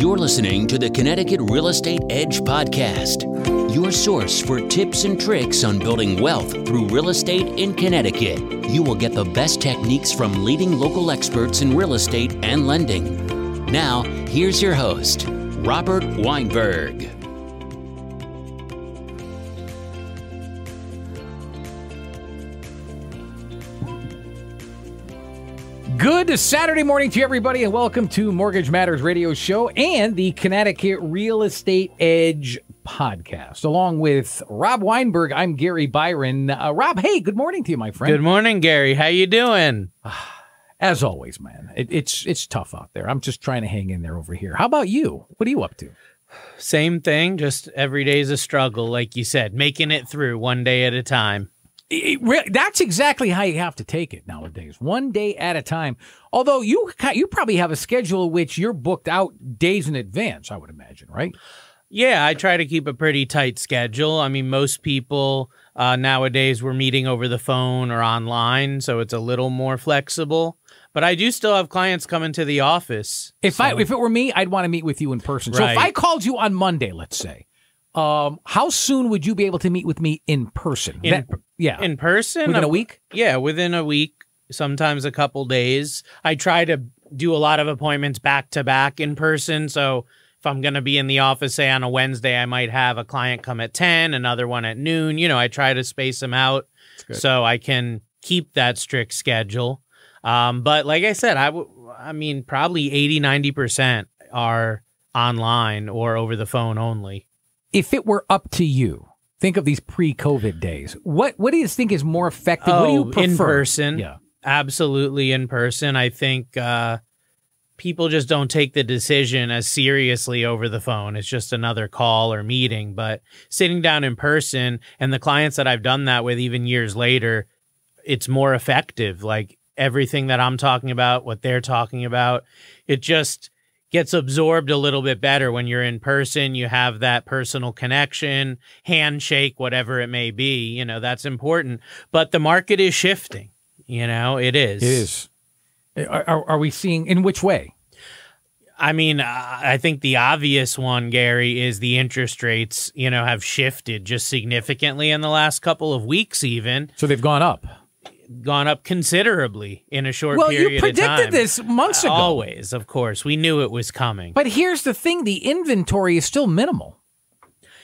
You're listening to the Connecticut Real Estate Edge podcast, your source for tips and tricks on building wealth through real estate in Connecticut. You will get the best techniques from leading local experts in real estate and lending. Now, here's your host, Robert Weinberg. Good Saturday morning to everybody, and welcome to Mortgage Matters Radio Show and the Connecticut Real Estate Edge podcast. Along with Rob Weinberg, I'm Gary Byron. Uh, Rob, hey, good morning to you, my friend. Good morning, Gary. How you doing? As always, man, it, it's it's tough out there. I'm just trying to hang in there over here. How about you? What are you up to? Same thing. Just every day is a struggle, like you said, making it through one day at a time. Re- that's exactly how you have to take it nowadays, one day at a time. Although you you probably have a schedule which you're booked out days in advance, I would imagine, right? Yeah, I try to keep a pretty tight schedule. I mean, most people uh, nowadays we're meeting over the phone or online, so it's a little more flexible. But I do still have clients coming to the office. If so- I if it were me, I'd want to meet with you in person. So if I called you on Monday, let's say, um, how soon would you be able to meet with me in person? In- That- yeah, in person within a uh, week. Yeah, within a week, sometimes a couple days. I try to do a lot of appointments back to back in person. So if I'm going to be in the office, say on a Wednesday, I might have a client come at 10, another one at noon. You know, I try to space them out so I can keep that strict schedule. Um, but like I said, I, w- I mean, probably 80, 90% are online or over the phone only. If it were up to you, think of these pre-COVID days. What what do you think is more effective? what do you Oh, prefer? in person? Yeah. absolutely in person. I think uh, people just don't take the decision as seriously over the phone. It's just another call or meeting. But sitting down in person, and the clients that I've done that with, even years later, it's more effective. Like everything that I'm talking about, what they're talking about, it just gets absorbed a little bit better when you're in person. You have that personal connection, handshake, whatever it may be. You know, that's important. But the market is shifting. You know, it is. It is. Eh, are, are, are we seeing in which way? I mean, I think the obvious one, Gary, is the interest rates, you know, have shifted just significantly in the last couple of weeks, even So they've gone up. Gone up considerably in a short period. Well, period you predicted this months ago. Always, of course. We knew it was coming. But here's the thing: the inventory is still minimal.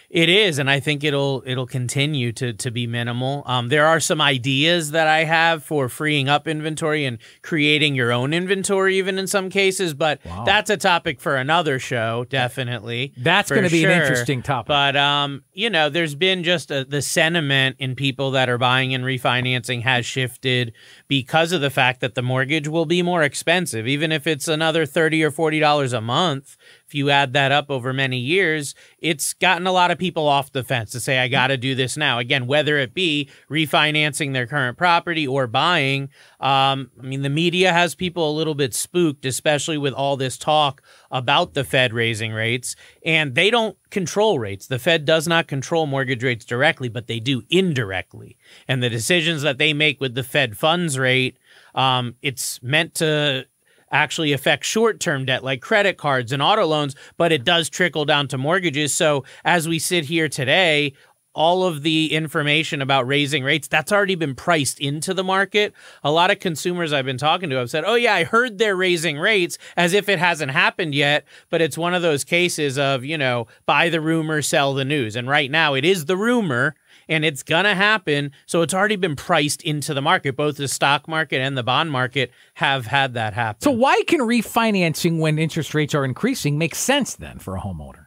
It is, and I think it'll it'll continue to to be minimal. Um, there are some ideas that I have for freeing up inventory and creating your own inventory, even in some cases. But that's a topic for another show, definitely. That's gonna be an interesting topic. But um, you know, there's been just a, the sentiment in people that are buying and refinancing has shifted because of the fact that the mortgage will be more expensive, even if it's another thirty or forty dollars a month. If you add that up over many years, it's gotten a lot of people off the fence to say, I got to do this now. Again, whether it be refinancing their current property or buying. Um, I mean, the media has people a little bit spooked, especially with all this talk about the Fed raising rates, and they don't control rates. The Fed does not control mortgage rates directly, but they do indirectly. And the decisions that they make with the Fed funds rate, um, it's meant to actually affect short-term debt like credit cards and auto loans, but it does trickle down to mortgages. So as we sit here today, all of the information about raising rates that's already been priced into the market. A lot of consumers I've been talking to have said, "Oh yeah, I heard they're raising rates as if it hasn't happened yet, but it's one of those cases of, you know, buy the rumor, sell the news." And right now it is the rumor and it's gonna happen. So it's already been priced into the market. Both the stock market and the bond market have had that happen. So why can refinancing when interest rates are increasing make sense then for a homeowner?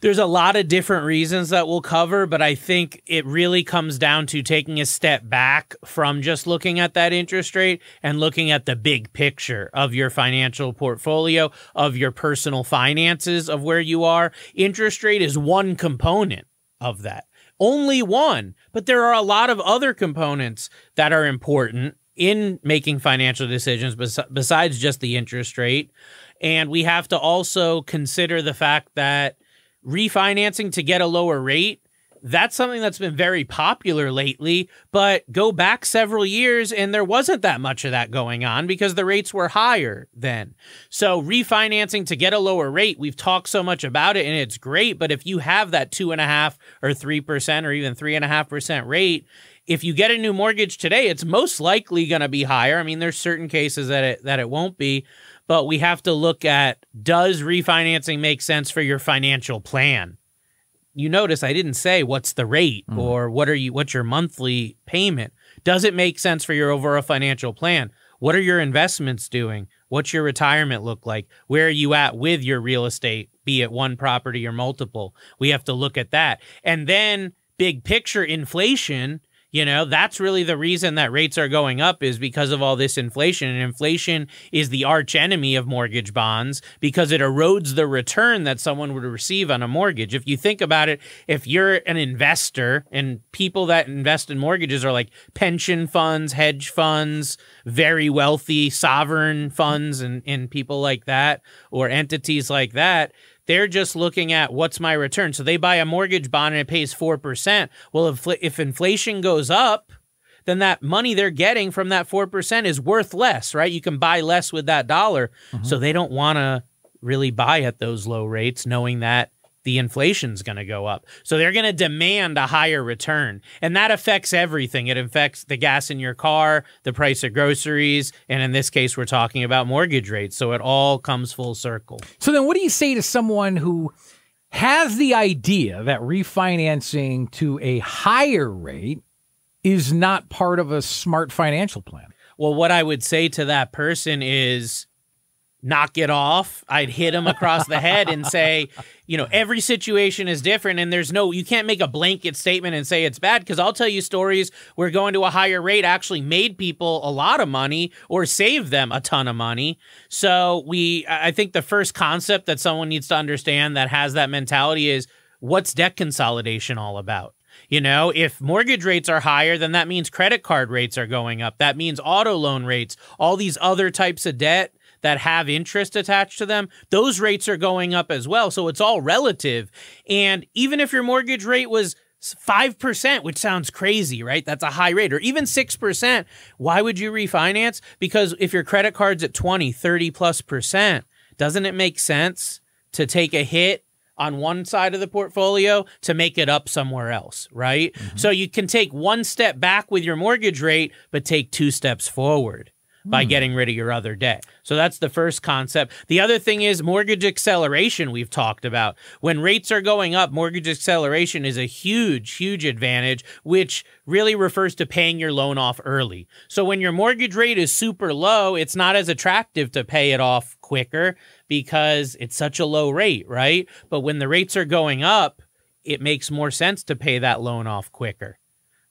there's a lot of different reasons that we'll cover, but I think it really comes down to taking a step back from just looking at that interest rate and looking at the big picture of your financial portfolio, of your personal finances, of where you are. Interest rate is one component of that. Only one, but there are a lot of other components that are important in making financial decisions bes- besides just the interest rate. And we have to also consider the fact that refinancing to get a lower rate that's something that's been very popular lately, but go back several years and there wasn't that much of that going on because the rates were higher then. So refinancing to get a lower rate, we've talked so much about it and it's great. But if you have that two and a half or three percent or even three and a half percent rate, if you get a new mortgage today, it's most likely going to be higher. I mean, there's certain cases that it that it won't be, but we have to look at does refinancing make sense for your financial plan? You notice I didn't say what's the rate mm. or what are you what's your monthly payment. Does it make sense for your overall financial plan? What are your investments doing? What's your retirement look like? Where are you at with your real estate, be it one property or multiple? We have to look at that. And then big picture inflation you know, that's really the reason that rates are going up is because of all this inflation. And inflation is the arch enemy of mortgage bonds because it erodes the return that someone would receive on a mortgage. If you think about it, if you're an investor and people that invest in mortgages are like pension funds, hedge funds, very wealthy sovereign funds, and, and people like that, or entities like that, they're just looking at what's my return. So they buy a mortgage bond and it pays 4%. Well, if, if inflation goes up, then that money they're getting from that 4% is worth less, right? You can buy less with that dollar. Mm-hmm. So they don't want to really buy at those low rates, knowing that the inflation's going to go up. So they're going to demand a higher return. And that affects everything. It affects the gas in your car, the price of groceries, and in this case we're talking about mortgage rates. So it all comes full circle. So then what do you say to someone who has the idea that refinancing to a higher rate is not part of a smart financial plan? Well, what I would say to that person is knock it off. I'd hit him across the head and say, you know, every situation is different and there's no, you can't make a blanket statement and say it's bad because I'll tell you stories where going to a higher rate actually made people a lot of money or saved them a ton of money. So we, I think the first concept that someone needs to understand that has that mentality is what's debt consolidation all about? You know, if mortgage rates are higher, then that means credit card rates are going up. That means auto loan rates, all these other types of debt that have interest attached to them, those rates are going up as well. So it's all relative. And even if your mortgage rate was 5%, which sounds crazy, right? That's a high rate, or even 6%. Why would you refinance? Because if your credit card's at 20, 30 plus percent, doesn't it make sense to take a hit on one side of the portfolio to make it up somewhere else, right? Mm-hmm. So you can take one step back with your mortgage rate, but take two steps forward by hmm. getting rid of your other debt. So that's the first concept. The other thing is mortgage acceleration, we've talked about. When rates are going up, mortgage acceleration is a huge, huge advantage, which really refers to paying your loan off early. So when your mortgage rate is super low, it's not as attractive to pay it off quicker because it's such a low rate, right? But when the rates are going up, it makes more sense to pay that loan off quicker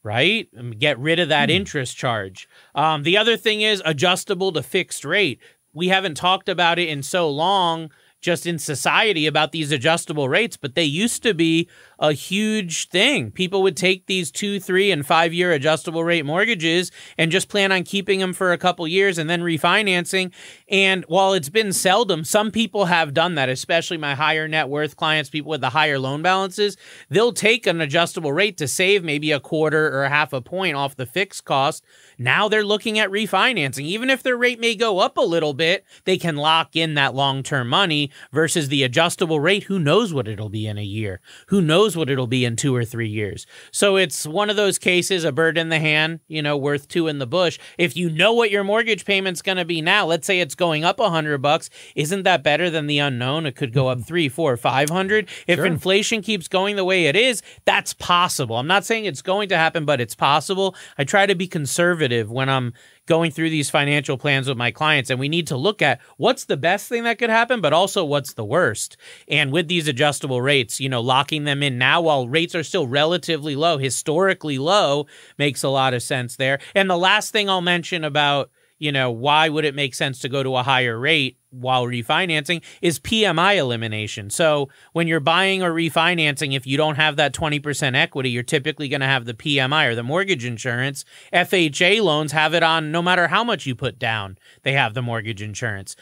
right? Get rid of that mm. interest charge. Um, the other thing is adjustable to fixed rate. We haven't talked about it in so long just in society about these adjustable rates, but they used to be a huge thing. People would take these two, three, and five year adjustable rate mortgages and just plan on keeping them for a couple years and then refinancing. And while it's been seldom, some people have done that, especially my higher net worth clients, people with the higher loan balances. They'll take an adjustable rate to save maybe a quarter or a half a point off the fixed cost. Now they're looking at refinancing. Even if their rate may go up a little bit, they can lock in that long term money versus the adjustable rate. Who knows what it'll be in a year? Who knows? Knows what it'll be in two or three years. So it's one of those cases, a bird in the hand, you know, worth two in the bush. If you know what your mortgage payment's going to be now, let's say it's going up a hundred bucks, isn't that better than the unknown? It could go up mm-hmm. three, four, five hundred. If sure. inflation keeps going the way it is, that's possible. I'm not saying it's going to happen, but it's possible. I try to be conservative when I'm going through these financial plans with my clients and we need to look at what's the best thing that could happen but also what's the worst. And with these adjustable rates you know locking them in now while rates are still relatively low historically low makes a lot of sense there. And the last thing i'll mention about you know, why would it make sense to go to a higher rate while refinancing is PMI elimination. So when you're buying or refinancing, if you don't have that 20% equity, you're typically going to have the PMI or the mortgage insurance. FHA loans have it on no matter how much you put down, they have the mortgage insurance.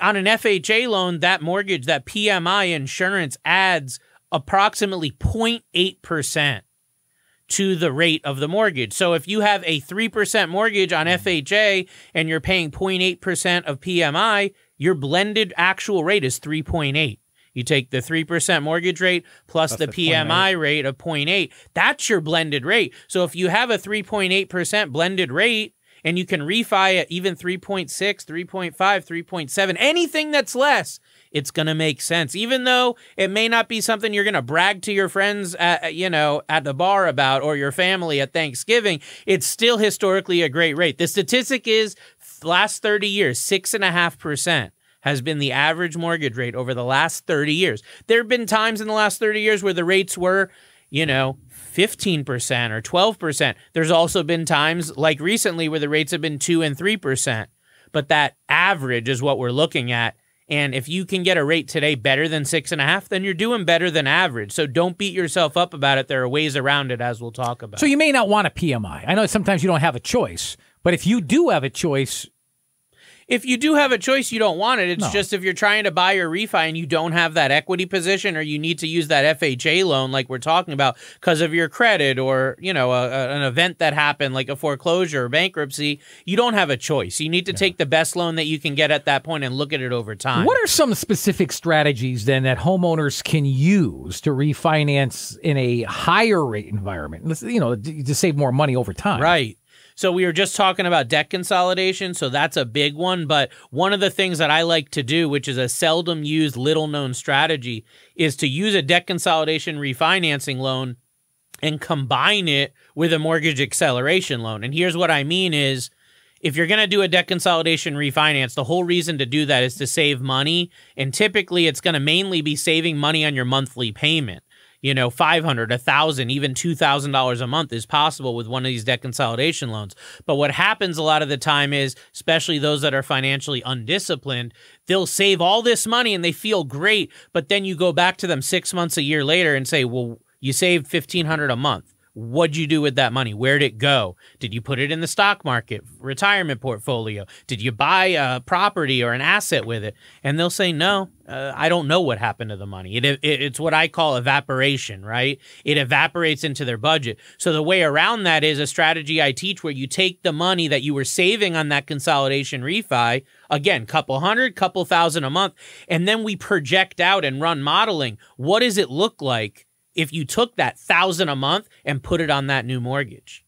On an FHA loan, that mortgage, that PMI insurance adds approximately 0.8% to the rate of the mortgage. So if you have a 3% mortgage on mm-hmm. FHA and you're paying 0.8% of PMI, your blended actual rate is 3.8. You take the 3% mortgage rate plus, plus the, the PMI rate of 0.8. That's your blended rate. So if you have a 3.8% blended rate and you can refi at even 3.6, 3.5, 3.7, anything that's less, it's going to make sense. Even though it may not be something you're going to brag to your friends at, you know, at the bar about or your family at Thanksgiving, it's still historically a great rate. The statistic is last 30 years, six and a half percent has been the average mortgage rate over the last 30 years. There have been times in the last 30 years where the rates were, you know, 15% or 12%. There's also been times like recently where the rates have been 2 and 3%. But that average is what we're looking at. And if you can get a rate today better than six and a half, then you're doing better than average. So don't beat yourself up about it. There are ways around it, as we'll talk about. So you may not want a PMI. I know sometimes you don't have a choice, but if you do have a choice, if you do have a choice, you don't want it. It's no. just if you're trying to buy or refi and you don't have that equity position or you need to use that FHA loan like we're talking about because of your credit or, you know, a, a, an event that happened like a foreclosure or bankruptcy, you don't have a choice. You need to yeah. take the best loan that you can get at that point and look at it over time. What are some specific strategies then that homeowners can use to refinance in a higher rate environment? You know, to save more money over time. Right. So we were just talking about debt consolidation, so that's a big one. But one of the things that I like to do, which is a seldom used, little known strategy, is to use a debt consolidation refinancing loan and combine it with a mortgage acceleration loan. And here's what I mean is if you're going to do a debt consolidation refinance, the whole reason to do that is to save money. And typically it's going to mainly be saving money on your monthly payment you know, 500, a 1000, even $2,000 a month is possible with one of these debt consolidation loans. But what happens a lot of the time is, especially those that are financially undisciplined, they'll save all this money and they feel great, but then you go back to them 6 months a year later and say, "Well, you saved 1500 a month." What'd you do with that money? Where'd it go? Did you put it in the stock market, retirement portfolio? Did you buy a property or an asset with it? And they'll say, no, uh, I don't know what happened to the money. It, it, it's what I call evaporation, right? It evaporates into their budget. So the way around that is a strategy I teach where you take the money that you were saving on that consolidation refi, again, couple hundred, couple thousand a month, and then we project out and run modeling. What does it look like? If you took that thousand a month and put it on that new mortgage.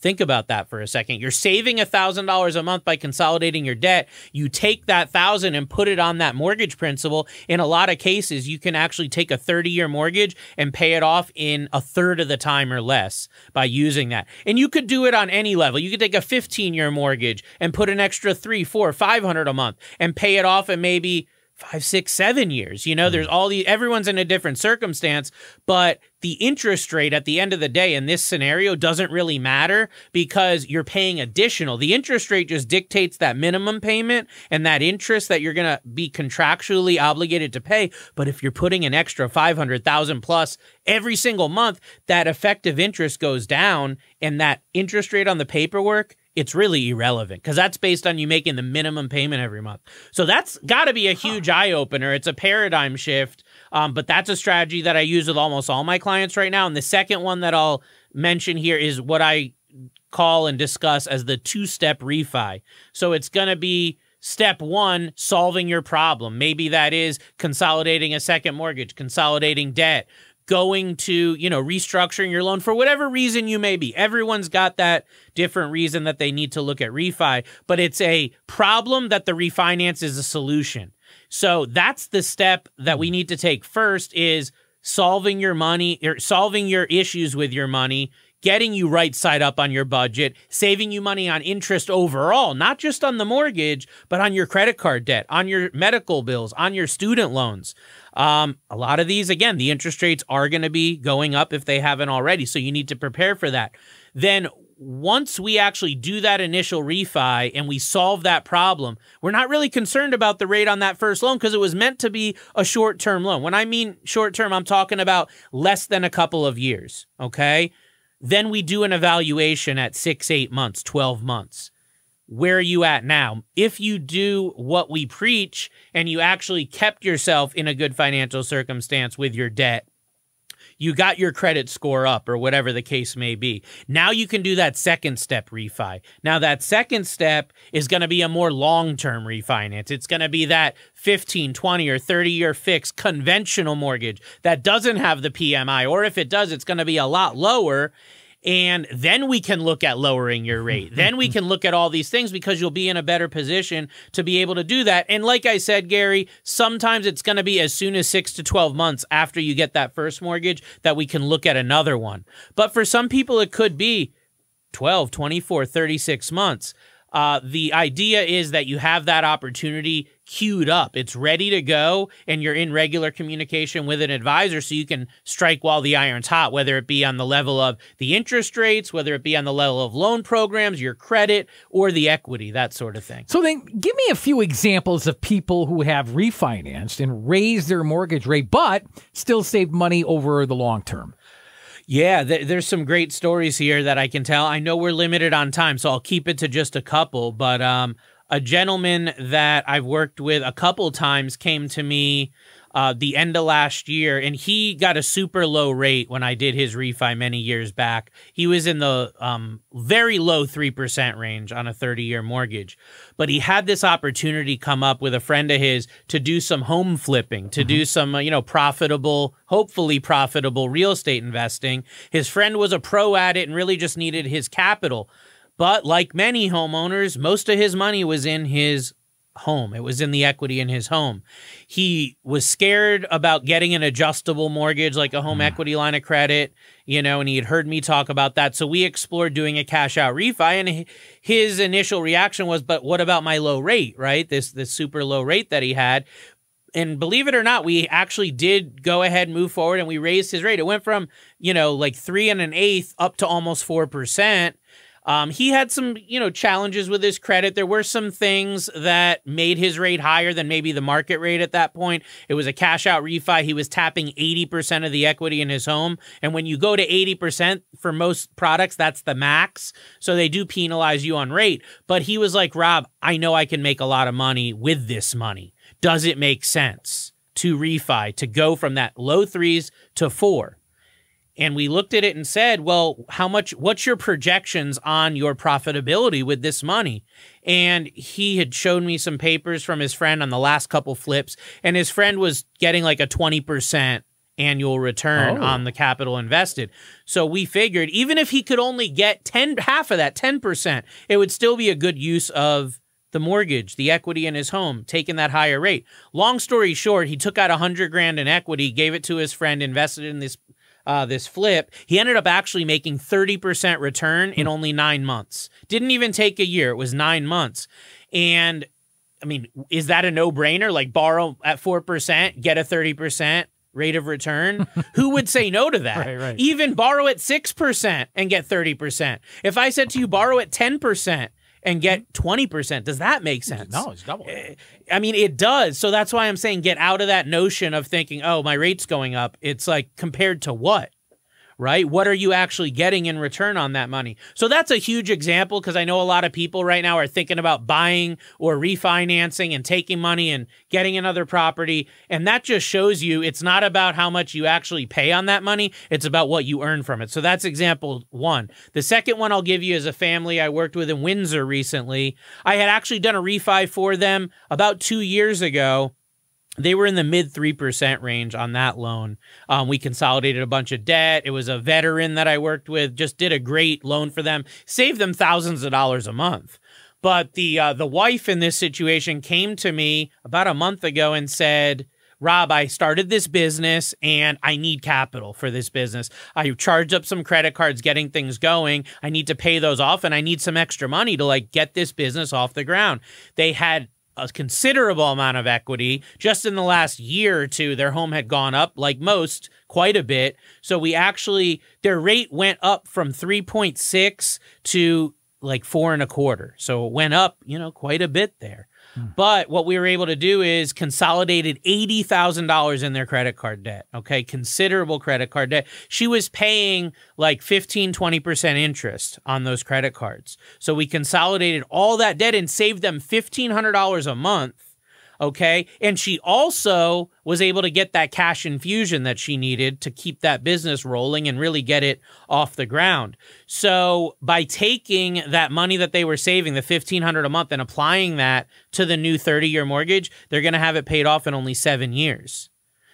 Think about that for a second. You're saving a thousand dollars a month by consolidating your debt. You take that thousand and put it on that mortgage principal. In a lot of cases, you can actually take a 30 year mortgage and pay it off in a third of the time or less by using that. And you could do it on any level. You could take a 15 year mortgage and put an extra three, four, five hundred a month and pay it off in maybe five, six, seven years. You know, mm there's all the everyone's in a different circumstance, but the interest rate at the end of the day in this scenario doesn't really matter because you're paying additional. The interest rate just dictates that minimum payment and that interest that you're going to be contractually obligated to pay. But if you're putting an extra 500,000 plus every single month, that effective interest goes down and that interest rate on the paperwork it's really irrelevant because that's based on you making the minimum payment every month. So that's got to be a huge huh. eye opener. It's a paradigm shift. Um, but that's a strategy that I use with almost all my clients right now. And the second one that I'll mention here is what I call and discuss as the two step refi. So it's going to be step one, solving your problem. Maybe that is consolidating a second mortgage, consolidating debt, going to, you know, restructuring your loan for whatever reason you may be. Everyone's got that different reason that they need to look at refi, but it's a problem that the refinance is a solution. So that's the step that we need to take first is solving your money or er, solving your issues with your money getting you right side up on your budget, saving you money on interest overall, not just on the mortgage, but on your credit card debt, on your medical bills, on your student loans. Um, a lot of these, again, the interest rates are going to be going up if they haven't already. So you need to prepare for that. Then once we actually do that initial refi and we solve that problem, we're not really concerned about the rate on that first loan because it was meant to be a short term loan. When I mean short term, I'm talking about less than a couple of years. Okay. Then we do an evaluation at six, eight months, 12 months. Where are you at now? If you do what we preach and you actually kept yourself in a good financial circumstance with your debt, You got your credit score up or whatever the case may be. Now you can do that second step refi. Now that second step is going to be a more long-term refinance. It's going to be that 15, 20 or 30 year fixed conventional mortgage that doesn't have the PMI or if it does it's going to be a lot lower and then we can look at lowering your rate. Mm-hmm. then we mm-hmm. can look at all these things because you'll be in a better position to be able to do that. And like I said, Gary, sometimes it's going to be as soon as six to 12 months after you get that first mortgage that we can look at another one. But for some people, it could be 12, 24, 36 months. Uh, the idea is that you have that opportunity queued up. It's ready to go, and you're in regular communication with an advisor so you can strike while the iron's hot, whether it be on the level of the interest rates, whether it be on the level of loan programs, your credit, or the equity, that sort of thing. So then give me a few examples of people who have refinanced and raised their mortgage rate, but still saved money over the long term. Yeah, th- there's some great stories here that I can tell. I know we're limited on time, so I'll keep it to just a couple. But um, a gentleman that I've worked with a couple times came to me uh, the end of last year, and he got a super low rate when I did his refi many years back. He was in the um, very low 3% range on a 30 year mortgage. But he had this opportunity come up with a friend of his to do some home flipping, to mm-hmm. do some, uh, you know, profitable, hopefully profitable real estate investing. His friend was a pro at it and really just needed his capital. But like many homeowners, most of his money was in his home. It was in the equity in his home. He was scared about getting an adjustable mortgage like a home mm. equity line of credit, you know, and he had heard me talk about that. So we explored doing a cash out refi and his initial reaction was, "But what about my low rate, right? This this super low rate that he had." And believe it or not, we actually did go ahead and move forward and we raised his rate. It went from, you know, like three and an eighth up to almost 4%. Um, he had some, you know, challenges with his credit. There were some things that made his rate higher than maybe the market rate at that point. It was a cash out refi. He was tapping 80% of the equity in his home. And when you go to 80% for most products, that's the max. So they do penalize you on rate. But he was like, Rob, I know I can make a lot of money with this money. Does it make sense to refi, to go from that low threes to four? And we looked at it and said, well, how much, what's your projections on your profitability with this money? And he had shown me some papers from his friend on the last couple flips, and his friend was getting like a 20% annual return oh. on the capital invested. So we figured even if he could only get 10, half of that, 10%, it would still be a good use of the mortgage, the equity in his home, taking that higher rate. Long story short, he took out a hundred grand in equity, gave it to his friend, invested in this uh, this flip, he ended up actually making 30% return in hmm. only nine months. Didn't even take a year, it was nine months. And I mean, is that a no brainer? Like borrow at 4%, get a 30% rate of return? Who would say no to that? Right, right. Even borrow at 6% and get 30%. If I said to you, borrow at 10%, and get 20%. Does that make sense? No, it's double. Eh, I mean, it does. So that's why I'm saying get out of that notion of thinking, oh, my rate's going up. It's like compared to what? Right? What are you actually getting in return on that money? So that's a huge example because I know a lot of people right now are thinking about buying or refinancing and taking money and getting another property. And that just shows you it's not about how much you actually pay on that money, it's about what you earn from it. So that's example one. The second one I'll give you is a family I worked with in Windsor recently. I had actually done a refi for them about two years ago they were in the mid 3% range on that loan. Um, we consolidated a bunch of debt. It was a veteran that I worked with, just did a great loan for them, saved them thousands of dollars a month. But the uh, the wife in this situation came to me about a month ago and said, Rob, I started this business and I need capital for this business. I charged up some credit cards getting things going. I need to pay those off and I need some extra money to like get this business off the ground. They had a considerable amount of equity. Just in the last year or two, their home had gone up, like most, quite a bit. So we actually, their rate went up from 3.6 to like four and a quarter. So it went up, you know, quite a bit there. Hmm. But what we were able to do is consolidated $80,000 in their credit card debt. Okay. Considerable credit card debt. She was paying like 15, 20% interest on those credit cards. So we consolidated all that debt and saved them $1,500 a month Okay. And she also was able to get that cash infusion that she needed to keep that business rolling and really get it off the ground. So by taking that money that they were saving, the 1500 a month and applying that to the new 30 year mortgage, they're going to have it paid off in only seven years.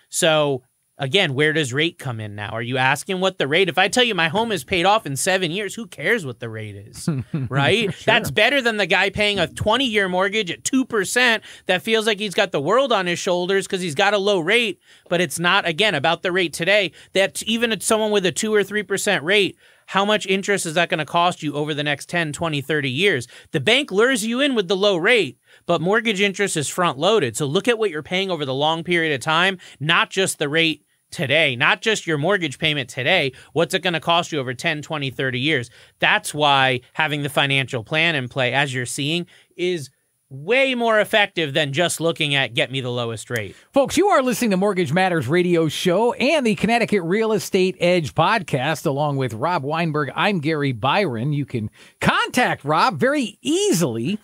So again, where does rate come in now? Are you asking what the rate? If I tell you my home is paid off in seven years, who cares what the rate is? Right? sure. That's better than the guy paying a 20 year mortgage at 2% that feels like he's got the world on his shoulders because he's got a low rate, but it's not, again, about the rate today. That even at someone with a 2 or 3% rate, how much interest is that going to cost you over the next 10, 20, 30 years? The bank lures you in with the low rate, but mortgage interest is front loaded. So look at what you're paying over the long period of time, not just the rate today, not just your mortgage payment today. What's it going to cost you over 10, 20, 30 years? That's why having the financial plan in play, as you're seeing, is way more effective than just looking at get me the lowest rate. Folks, you are listening to Mortgage Matters radio show and the Connecticut Real Estate Edge podcast along with Rob Weinberg. I'm Gary Byron. You can contact Rob very easily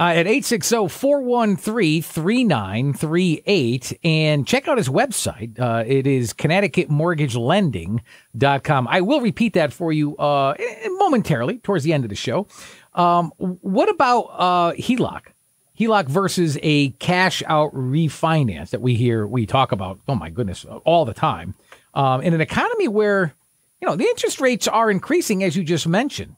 uh, at 860-413-3938 and check out his website. Uh, it is connecticutmortgagelending.com. I will repeat that for you uh, momentarily towards the end of the show. Um, what about uh, HELOC? HELOC versus a cash out refinance that we hear, we talk about, oh my goodness, all the time. Um, in an economy where, you know, the interest rates are increasing, as you just mentioned.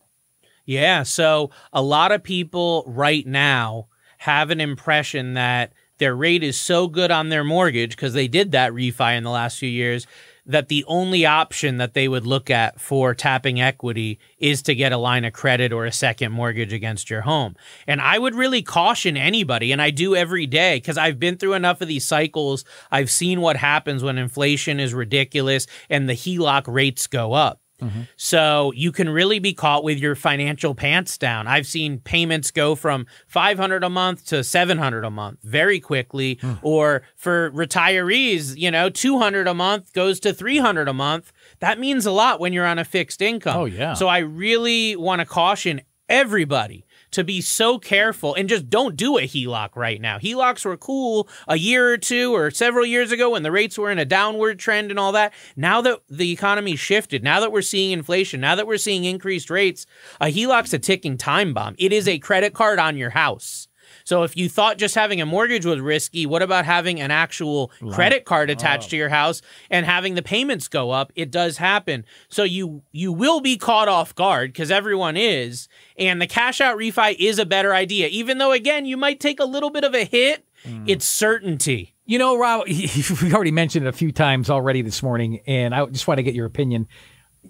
Yeah. So a lot of people right now have an impression that their rate is so good on their mortgage because they did that refi in the last few years that the only option that they would look at for tapping equity is to get a line of credit or a second mortgage against your home. And I would really caution anybody, and I do every day because I've been through enough of these cycles. I've seen what happens when inflation is ridiculous and the HELOC rates go up. Mm-hmm. So you can really be caught with your financial pants down. I've seen payments go from 500 a month to 700 a month very quickly mm. or for retirees, you know, 200 a month goes to 300 a month. That means a lot when you're on a fixed income. Oh yeah. So I really want to caution everybody to be so careful and just don't do a HELOC right now. HELOCs were cool a year or two or several years ago when the rates were in a downward trend and all that. Now that the economy shifted, now that we're seeing inflation, now that we're seeing increased rates, a HELOC's a ticking time bomb. It is a credit card on your house. So if you thought just having a mortgage was risky, what about having an actual credit card attached oh. to your house and having the payments go up? It does happen. So you you will be caught off guard because everyone is, and the cash out refi is a better idea. Even though again, you might take a little bit of a hit, mm. it's certainty. You know, Rob, we already mentioned it a few times already this morning, and I just want to get your opinion.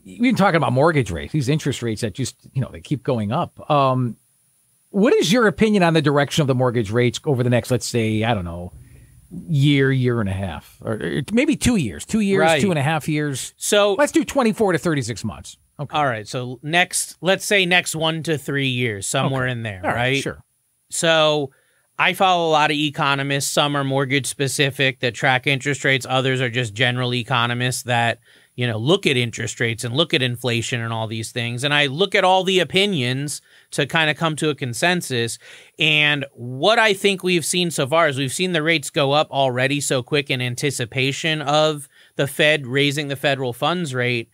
We've been talking about mortgage rates, these interest rates that just, you know, they keep going up. Um, what is your opinion on the direction of the mortgage rates over the next, let's say, I don't know, year, year and a half, or maybe two years, two years, right. two and a half years? So let's do 24 to 36 months. Okay. All right. So next, let's say next one to three years, somewhere okay. in there, right, right? Sure. So I follow a lot of economists. Some are mortgage specific that track interest rates. Others are just general economists that you know, look at interest rates and look at inflation and all these things. And I look at all the opinions to kind of come to a consensus. And what I think we've seen so far is we've seen the rates go up already so quick in anticipation of the Fed raising the federal funds rate.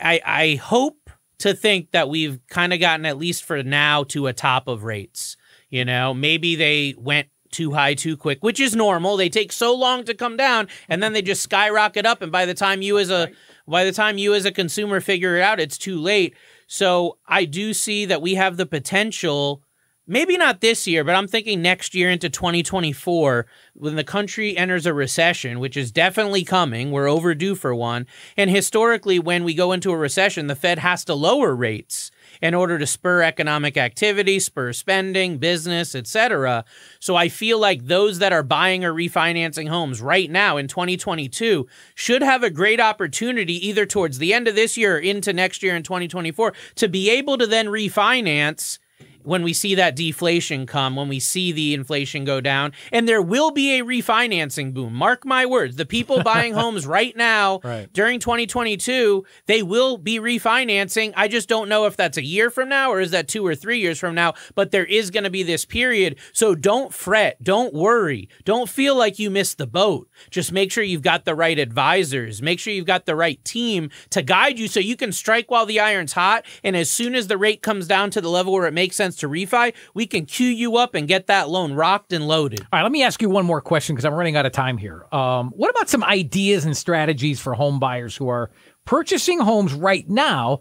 I, I hope to think that we've kind of gotten, at least for now, to a top of rates. You know, maybe they went too high too quick, which is normal. They take so long to come down and then they just skyrocket up and by the time you as a by the time you as a consumer figure it out, it's too late. So I do see that we have the potential maybe not this year, but I'm thinking next year into 2024 when the country enters a recession, which is definitely coming. We're overdue for one. And historically, when we go into a recession, the Fed has to lower rates in order to spur economic activity, spur spending, business, etc. So I feel like those that are buying or refinancing homes right now in 2022 should have a great opportunity either towards the end of this year into next year in 2024 to be able to then refinance when we see that deflation come, when we see the inflation go down, and there will be a refinancing boom. Mark my words. The people buying homes right now Right. during 2022, they will be refinancing. I just don't know if that's a year from now or is that two or three years from now, but there is going to be this period. So don't fret. Don't worry. Don't feel like you missed the boat. Just make sure you've got the right advisors. Make sure you've got the right team to guide you so you can strike while the iron's hot. And as soon as the rate comes down to the level where it makes sense to refi, we can queue you up and get that loan rocked and loaded. All right, let me ask you one more question because I'm running out of time here. Um, what about some ideas and strategies for home buyers who are purchasing homes right now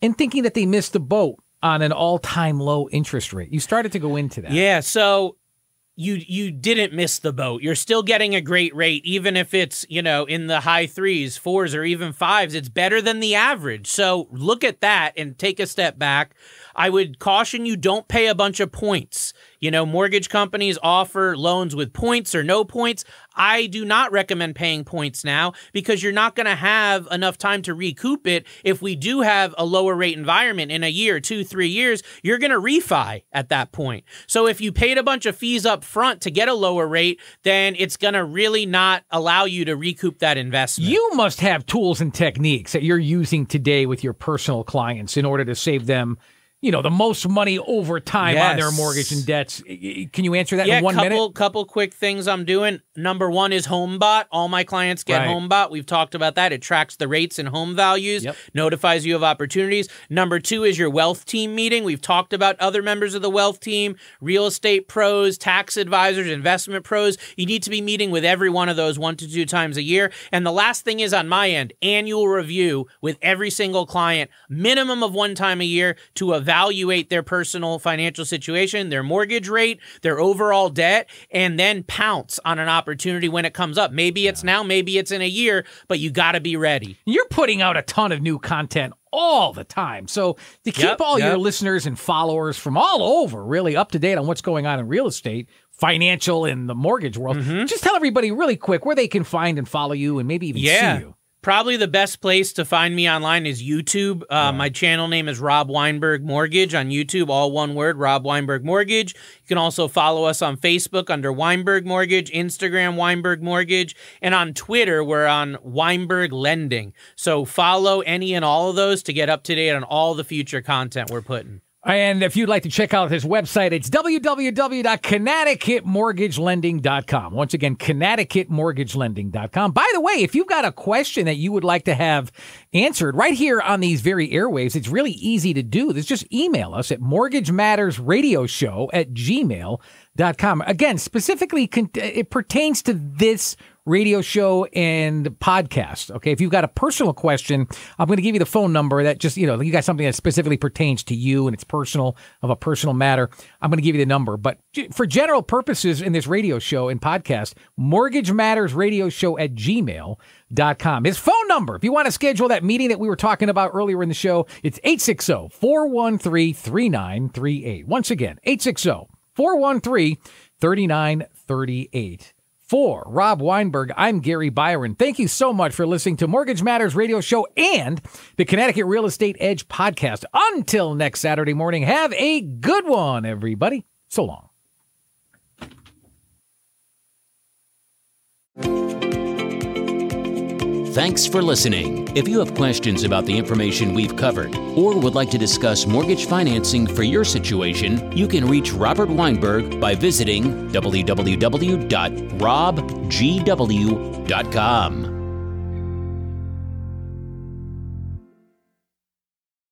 and thinking that they missed the boat on an all-time low interest rate? You started to go into that. Yeah, so you you didn't miss the boat. You're still getting a great rate, even if it's you know in the high threes, fours, or even fives. It's better than the average. So look at that and take a step back. I would caution you: don't pay a bunch of points. You know, mortgage companies offer loans with points or no points. I do not recommend paying points now because you're not going to have enough time to recoup it. If we do have a lower rate environment in a year, two, three years, you're going to refi at that point. So if you paid a bunch of fees up front to get a lower rate, then it's going to really not allow you to recoup that investment. You must have tools and techniques that you're using today with your personal clients in order to save them, you know, the most money over time on their mortgage and debts. Can you answer that yeah, in one couple minute? couple quick things I'm doing. Number one is HomeBot. All my clients get Right. HomeBot. We've talked about that. It tracks the rates and home values, Yep. notifies you of opportunities. Number two is your wealth team meeting. We've talked about other members of the wealth team, real estate pros, tax advisors, investment pros. You need to be meeting with every one of those one to two times a year. And the last thing is on my end, annual review with every single client, minimum of one time a year to evaluate their personal financial situation, their mortgage rate, their overall debt, and then pounce on an opportunity when it comes up. Maybe it's now, maybe it's in a year, but you got to be ready. You're putting out a ton of new content all the time. So to keep Yep, all your listeners and followers from all over really up to date on what's going on in real estate, financial, and the mortgage world, Mm-hmm. just tell everybody really quick where they can find and follow you and maybe even Yeah. see you. Probably the best place to find me online is YouTube. Uh, My channel name is Rob Weinberg Mortgage on YouTube, all one word, Rob Weinberg Mortgage. You can also follow us on Facebook under Weinberg Mortgage, Instagram Weinberg Mortgage, and on Twitter we're on Weinberg Lending. So follow any and all of those to get up to date on all the future content we're putting. And if you'd like to check out his website, it's www.connecticutmortgagelending.com. Once again, connecticutmortgagelending.com. By the way, if you've got a question that you would like to have answered right here on these very airwaves, it's really easy to do. This just email us at mortgagemattersradioshow at gmail.com. Again, specifically, it pertains to this radio show and podcast. Okay. If you've got a personal question, I'm going to give you the phone number that just, you know, you got something that specifically pertains to you and it's personal of a personal matter. I'm going to give you the number. But for general purposes in this radio show and podcast, Mortgage Matters Radio Show at gmail.com. His phone number, if you want to schedule that meeting that we were talking about earlier in the show, it's 860 413 3938. Once again, 860 413 3938. For Rob Weinberg, I'm Gary Byron. Thank you so much for listening to Mortgage Matters Radio Show and the Connecticut Real Estate Edge podcast. Until next Saturday morning, have a good one, everybody. So long. Thanks for listening. If you have questions about the information we've covered or would like to discuss mortgage financing for your situation, you can reach Robert Weinberg by visiting www.robgw.com.